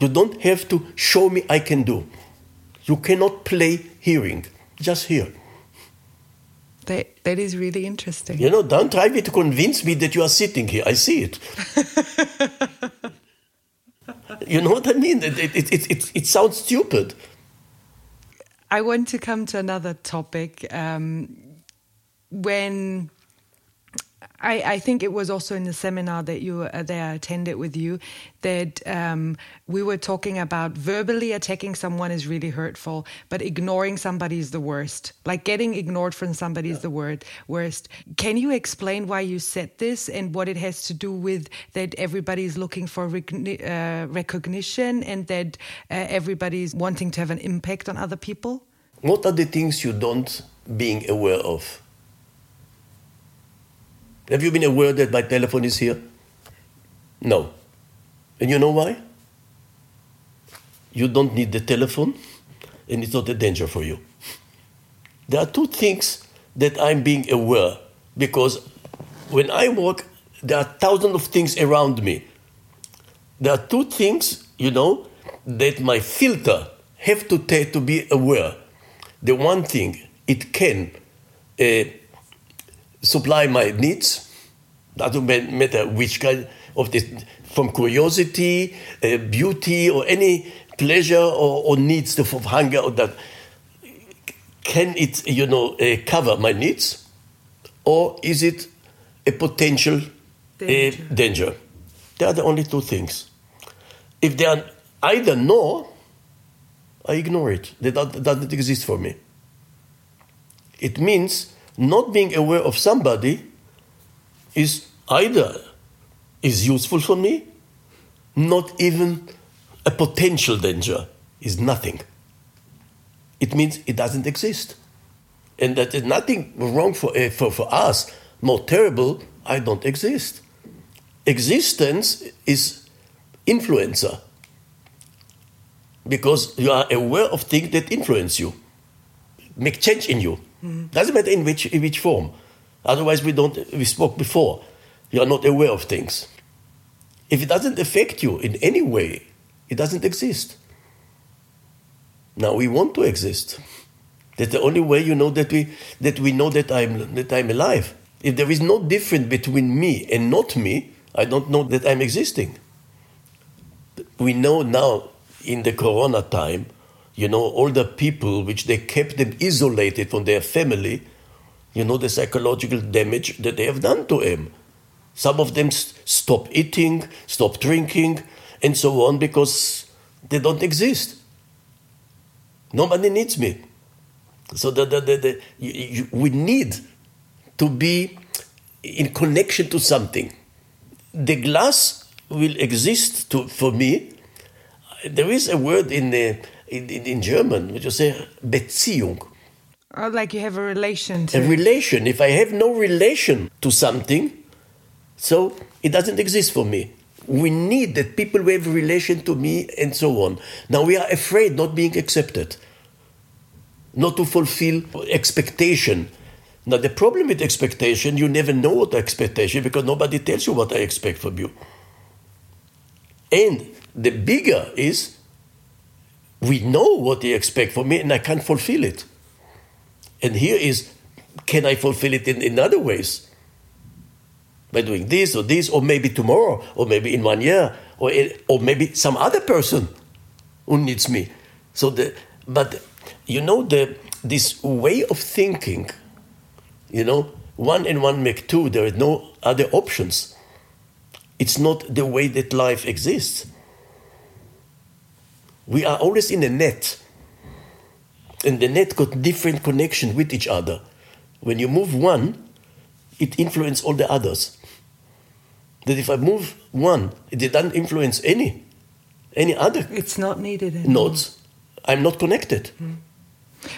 You don't have to show me I can do. You cannot play hearing. Just hear. That, that is really interesting. You know, don't try me to convince me that you are sitting here. I see it. *laughs* you know what I mean? It, it, it, it, it, sounds stupid. I want to come to another topic. Um, when I, I, think it was also in the seminar that you uh, that I attended with you that um, we were talking about verbally attacking someone is really hurtful, but ignoring somebody is the worst. Like getting ignored from somebody yeah. is the word worst. Can you explain why you said this and what it has to do with that everybody is looking for uh, recognition and that uh, everybody is wanting to have an impact on other people? What are the things you don't being aware of? Have you been aware that my telephone is here? No. And you know why? You don't need the telephone, and it's not a danger for you. There are two things that I'm being aware because when I walk, there are thousands of things around me. There are two things, you know, that my filter have to take to be aware. The one thing, it can uh, supply my needs. Doesn't matter which kind of this, from curiosity, uh, beauty, or any pleasure or, or needs of hunger or that. Can it, you know, uh, cover my needs, or is it a potential danger. Uh, danger? They are the only two things. If they are either no, I ignore it. That doesn't exist for me. It means not being aware of somebody is either is useful for me, not even a potential danger is nothing. It means it doesn't exist. And that is nothing wrong for, uh, for, for us, more terrible I don't exist. Existence is influencer because you are aware of things that influence you, make change in you. Mm-hmm. Doesn't matter in which, in which form. Otherwise, we don't. We spoke before. You are not aware of things. If it doesn't affect you in any way, it doesn't exist. Now we want to exist. That's the only way you know that we that we know that I'm that I'm alive. If there is no difference between me and not me, I don't know that I'm existing. We know now in the corona time, you know, all the people which they kept them isolated from their family, you know, the psychological damage that they have done to them. Some of them st- stop eating, stop drinking, and so on because they don't exist. Nobody needs me. So the, the, the, the you, you, we need to be in connection to something. The glass will exist to, for me there is a word in, the, in, in German which you say Beziehung. Oh, like you have a relation to A relation. If I have no relation to something, so it doesn't exist for me. We need that people have a relation to me and so on. Now we are afraid not being accepted, not to fulfill expectation. Now the problem with expectation, you never know what expectation because nobody tells you what I expect from you. And the bigger is we know what they expect from me and I can't fulfill it. And here is can I fulfill it in, in other ways? By doing this or this, or maybe tomorrow, or maybe in one year, or, or maybe some other person who needs me. So the, but you know, the, this way of thinking, you know, one and one make two, there are no other options. It's not the way that life exists. We are always in a net. And the net got different connection with each other. When you move one, it influences all the others. That if I move one, it doesn't influence any, any other. It's not needed. Anymore. Nodes. I'm not connected. Mm.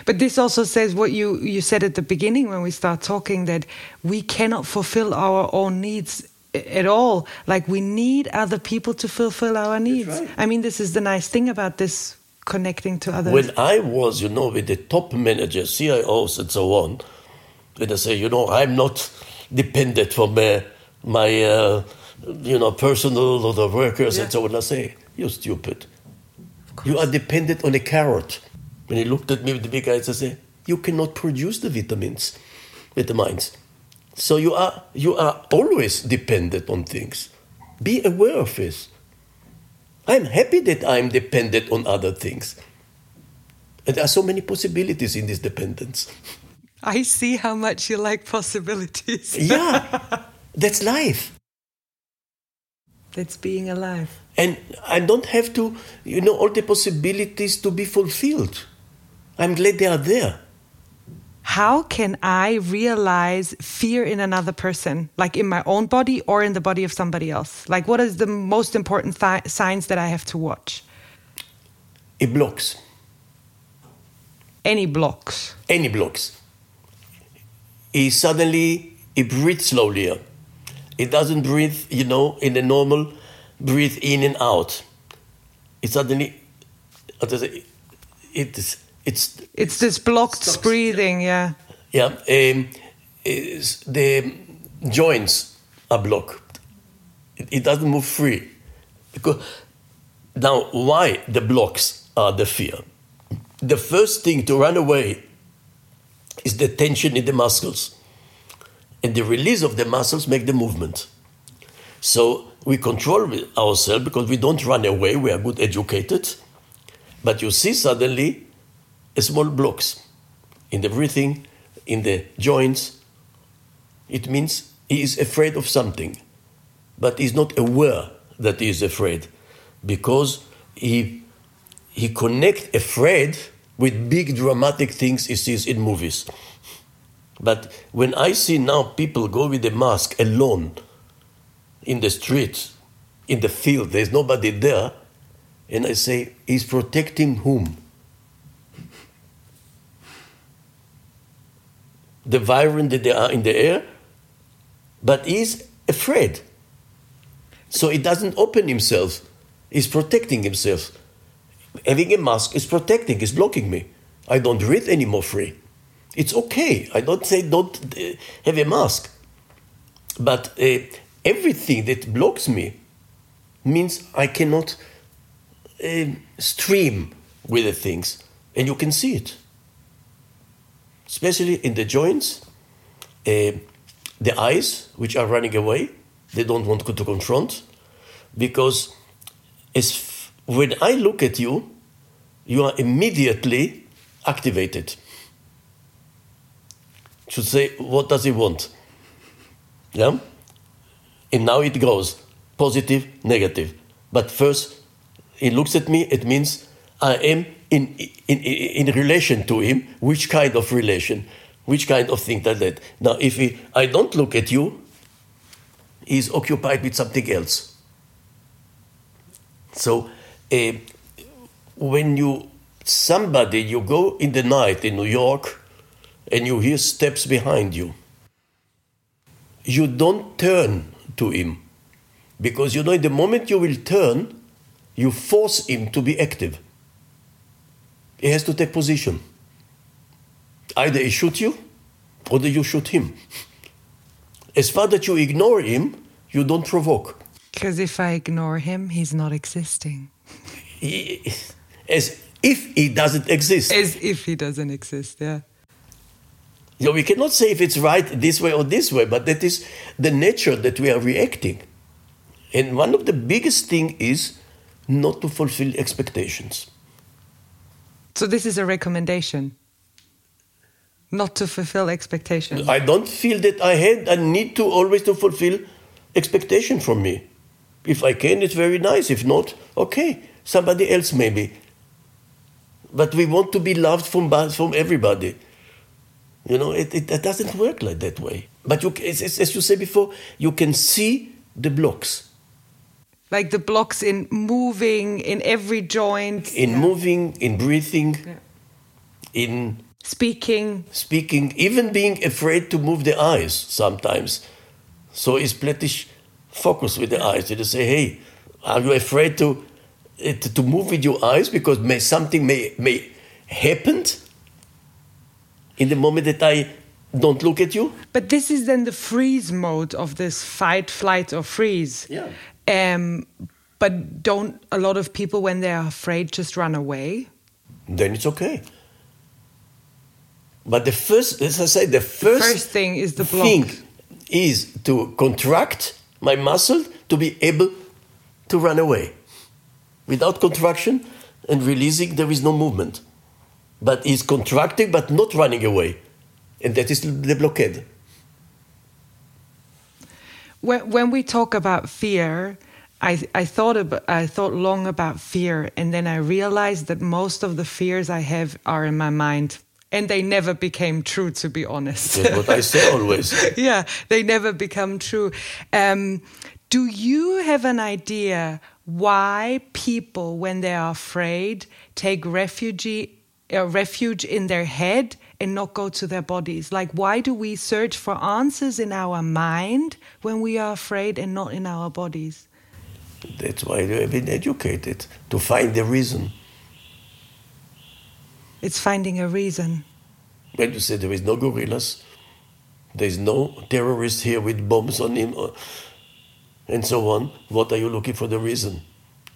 But this also says what you, you said at the beginning when we start talking that we cannot fulfill our own needs at all. Like we need other people to fulfill our needs. Right. I mean, this is the nice thing about this connecting to others. When I was, you know, with the top managers, CIOs, and so on, when I say, you know, I'm not dependent from uh, my, uh, you know, personal or the workers yeah. and so on, I say, you're stupid. You are dependent on a carrot. When he looked at me with the big eyes, I say, you cannot produce the vitamins, vitamins. So you are, you are always dependent on things. Be aware of this. I'm happy that I'm dependent on other things. And there are so many possibilities in this dependence. I see how much you like possibilities. *laughs* yeah, that's life. That's being alive. And I don't have to, you know, all the possibilities to be fulfilled. I'm glad they are there how can I realize fear in another person, like in my own body or in the body of somebody else? Like, what is the most important signs that I have to watch? It blocks. Any blocks? Any blocks. He suddenly he breathes slowly. It doesn't breathe, you know, in the normal breathe in and out. It suddenly, it is it's it's this blocked stops. breathing, yeah. Yeah, um, the joints are blocked. It, it, doesn't move free because now why the blocks are the fear? The first thing to run away is the tension in the muscles, and the release of the muscles make the movement. So we control ourselves because we don't run away. We are good educated, but you see suddenly small blocks in the breathing, in the joints. It means he is afraid of something, but he's not aware that he is afraid because he, he connect afraid with big dramatic things he sees in movies. But when I see now people go with a mask alone in the street, in the field, there's nobody there, and I say, he's protecting whom? The virus that they are in the air, but he's afraid. So he doesn't open himself. He's protecting himself. Having a mask is protecting, is blocking me. I don't breathe anymore free. It's okay. I don't say don't uh, have a mask. But uh, everything that blocks me means I cannot uh, stream with the things. And you can see it. Especially in the joints, uh, the eyes, which are running away, they don't want to confront. Because as f- when I look at you, you are immediately activated. Should say, what does he want? Yeah? And now it goes positive, negative. But first, he looks at me, it means I am in, in, in, relation to him. Which kind of relation? Which kind of thing that that? Now, if he, I don't look at you, he's occupied with something else. So, uh, when you somebody you go in the night in New York and you hear steps behind you, you don't turn to him because you know in the moment you will turn, you force him to be active. He has to take position. Either he shoot you, or do you shoot him. As far that you ignore him, you don't provoke. Because if I ignore him, he's not existing. He, as if he doesn't exist. As if he doesn't exist, yeah. You know, we cannot say if it's right this way or this way, but that is the nature that we are reacting. And one of the biggest thing is not to fulfill expectations. So this is a recommendation. Not to fulfill expectations. I don't feel that I had a need to always to fulfill expectation from me. If I can, it's very nice. If not, okay, somebody else maybe. But we want to be loved from from everybody. You know, it, it, it doesn't work like that way. But you, as, as you said before, you can see the blocks. Like the blocks in moving, in every joint. In Yeah. moving, in breathing, Yeah. in Speaking. speaking, even being afraid to move the eyes sometimes. So is Pletish focus with the eyes. You say, hey, are you afraid to, eh, to to move with your eyes because may, something may, may happen in the moment that I don't look at you? But this is then the freeze mode of this fight, flight, or freeze. Yeah. Um, but don't a lot of people, when they're afraid, just run away? Then it's okay. But the first, as I say, the first, first thing is the block. thing is to contract my muscle to be able to run away. Without contraction and releasing, there is no movement. But he's contracting but not running away. And that is the blockade. When, when we talk about fear, I, I thought about, I thought long about fear, and then I realized that most of the fears I have are in my mind, and they never became true. To be honest, That's what I say always. *laughs* yeah, they never become true. Um, do you have an idea why people, when they are afraid, take refugee, uh, refuge in their head and not go to their bodies? Like, why do we search for answers in our mind when we are afraid and not in our bodies? That's why they have been educated to find the reason. It's finding a reason. When you say there is no gorillas, there is no terrorist here with bombs on him, or, and so on, what are you looking for the reason?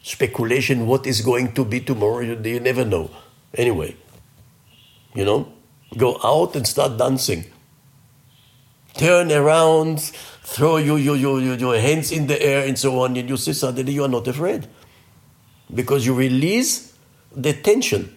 Speculation, what is going to be tomorrow, you, you never know. Anyway, you know, go out and start dancing. Turn around, throw your, your, your, your, hands in the air and so on, and you see suddenly you are not afraid. Because you release the tension.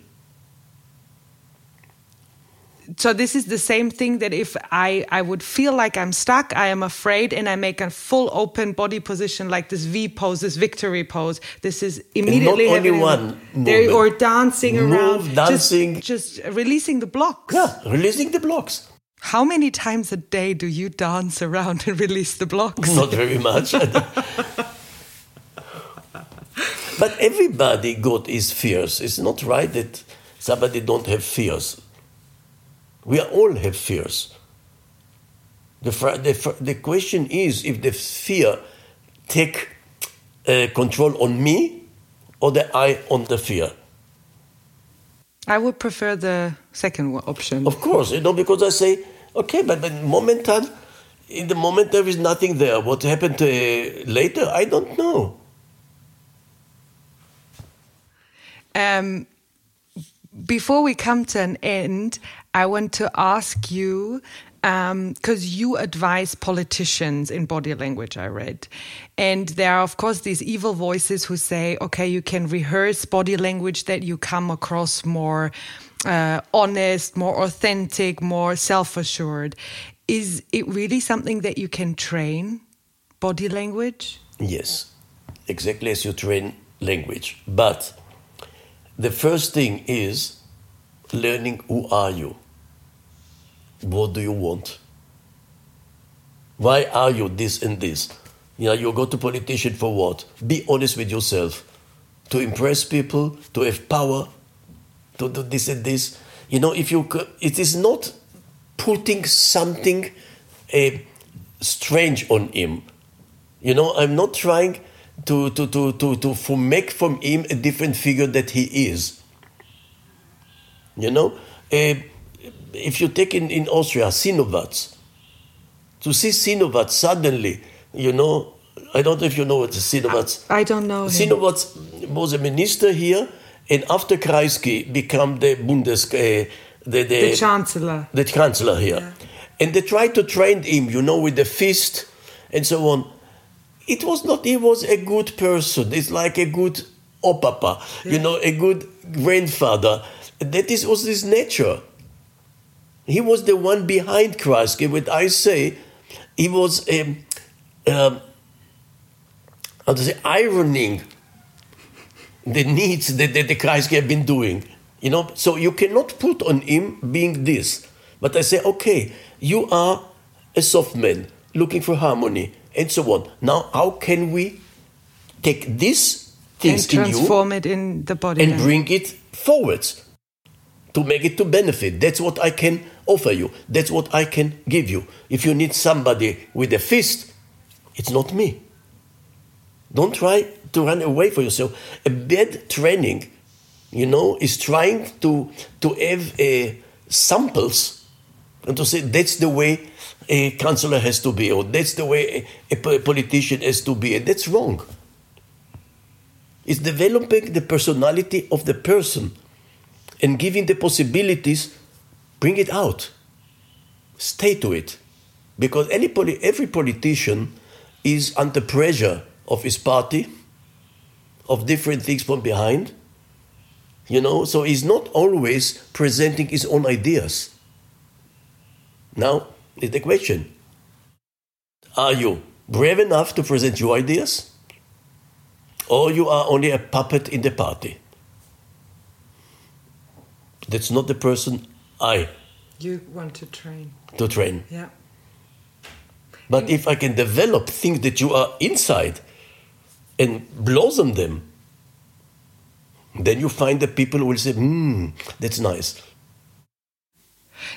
So this is the same thing that if I, I would feel like I'm stuck, I am afraid, and I make a full open body position like this V pose, this victory pose. This is immediately not only one There- or dancing Move, around, just- dancing. just, releasing the blocks. Yeah, releasing the blocks. How many times a day do you dance around *laughs* and release the blocks? Not very much. *laughs* but everybody got his fears. It's not right that somebody don't have fears. We all have fears. The, the, the question is if the fear take uh, control on me or the I on the fear. I would prefer the second option. Of course, you know, because I say, okay, but, but momentan, in the moment there is nothing there. What happened uh, later, I don't know. Um, before we come to an end, I want to ask you because um, you advise politicians in body language, I read. And there are, of course, these evil voices who say, okay, you can rehearse body language that you come across more uh, honest, more authentic, more self assured. Is it really something that you can train, body language? Yes, exactly as you train language. But the first thing is learning who are you what do you want? Why are you this and this? You know, you go to politician for what? Be honest with yourself. To impress people, to have power, to do this and this. You know, if you, it is not putting something uh, strange on him. You know, I'm not trying to, to, to, to, to, to make from him a different figure that he is. You know, uh, if you take in, in Austria, Sinowatz, to see Sinowatz suddenly, you know, I don't know if you know what Sinowatz. I, I don't know. Sinowatz was a minister here, and after Kreisky became the Bundes, uh, the, the, the chancellor, the chancellor here, yeah. and they tried to train him, you know, with the fist and so on. It was not. He was a good person. It's like a good opapa, yeah. you know, a good grandfather. That is was his nature. He was the one behind Kreisky. What I say, he was um, um, how to say ironing the needs that, that the Kreisky have been doing. You know, so you cannot put on him being this. But I say, okay, you are a soft man looking for harmony and so on. Now, how can we take this things and transform in you it in the body and bring it forwards to make it to benefit? That's what I can offer you. That's what I can give you. If you need somebody with a fist, it's not me. Don't try to run away for yourself. A bad training, you know, is trying to to have uh, samples and to say that's the way a counselor has to be, or that's the way a, a politician has to be, and that's wrong. It's developing the personality of the person and giving the possibilities Bring it out. Stay to it. Because any poli- every politician is under pressure of his party, of different things from behind. You know, so he's not always presenting his own ideas. Now, is the question Are you brave enough to present your ideas? Or you are only a puppet in the party? That's not the person I. You want to train. To train. Yeah. But and if I can develop things that you are inside and blossom them, then you find that people will say, hmm, that's nice.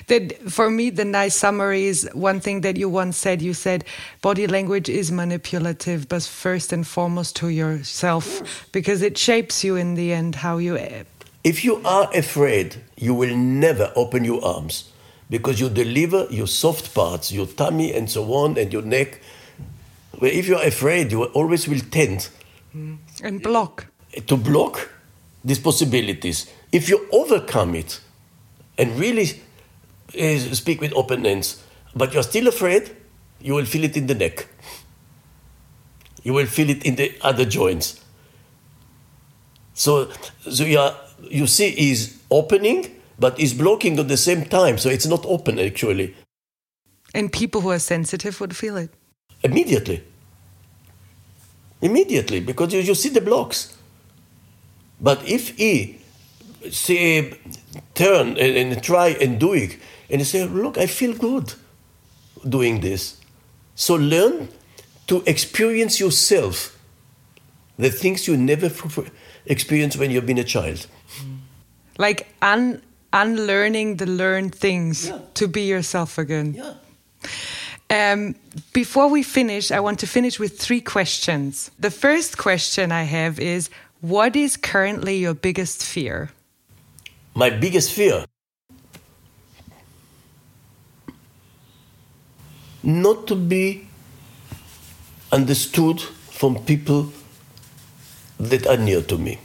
That for me, the nice summary is one thing that you once said. You said body language is manipulative, but first and foremost to yourself, because it shapes you in the end how you if you are afraid, you will never open your arms because you deliver your soft parts, your tummy and so on, and your neck. But if you're afraid, you always will tend and block to block these possibilities. If you overcome it and really uh, speak with open ends, but you're still afraid, you will feel it in the neck. You will feel it in the other joints. So, so you are you see is opening, but is blocking at the same time. So it's not open actually. And people who are sensitive would feel it immediately. Immediately, because you, you see the blocks. But if he say turn and, and try and do it, and he say, "Look, I feel good doing this," so learn to experience yourself the things you never experienced when you've been a child like un unlearning the learned things yeah. to be yourself again. Yeah. Um, before we finish, I want to finish with three questions. The first question I have is What is currently your biggest fear? My biggest fear not to be understood from people that are near to me.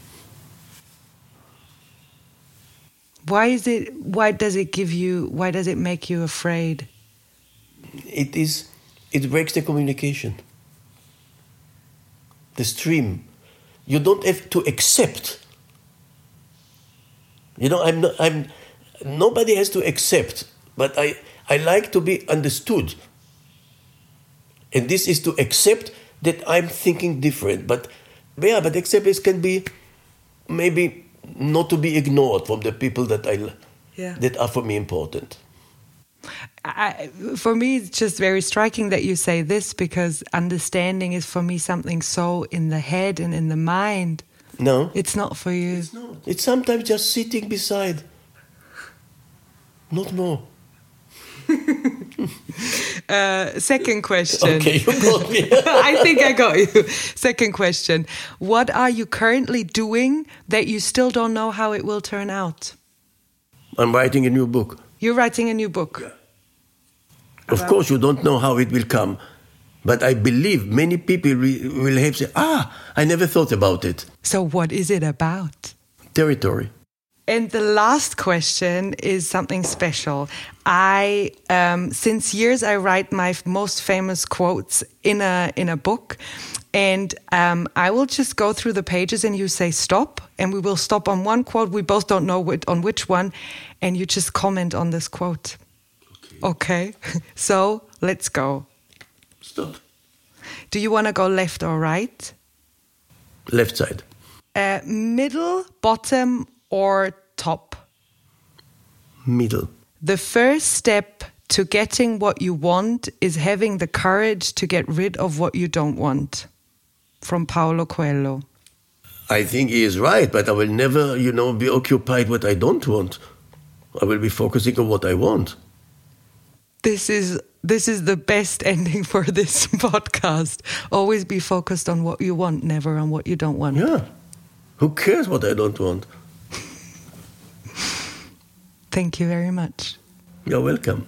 Why is it why does it give you why does it make you afraid? It is it breaks the communication. The stream. You don't have to accept. You know, I'm not, I'm nobody has to accept, but I I like to be understood. And this is to accept that I'm thinking different. But yeah, but acceptance can be maybe not to be ignored from the people that I Yeah. that are for me important. I, for me, it's just very striking that you say this because understanding is for me something so in the head and in the mind. No, It's not for you. it's not. It's sometimes just sitting beside. Not more. *laughs* Uh, second question. Okay, you got me. *laughs* I think I got you. Second question. What are you currently doing that you still don't know how it will turn out? I'm writing a new book. You're writing a new book. Of course, you don't know how it will come, but I believe many people re- will have said, "Ah, I never thought about it." So, what is it about? Territory. And the last question is something special. I, um, since years, I write my most famous quotes in a in a book, and um, I will just go through the pages, and you say stop, and we will stop on one quote. We both don't know which, on which one, and you just comment on this quote. Okay, *laughs* so let's go. Stop. Do you want to go left or right? Left side. Uh, middle, bottom, or top? Middle. The first step to getting what you want is having the courage to get rid of what you don't want. From Paulo Coelho. I think he is right, but I will never, you know, be occupied what I don't want. I will be focusing on what I want. This is this is the best ending for this *laughs* podcast. Always be focused on what you want, never on what you don't want. Yeah. Who cares what I don't want? Thank you very much. You're welcome.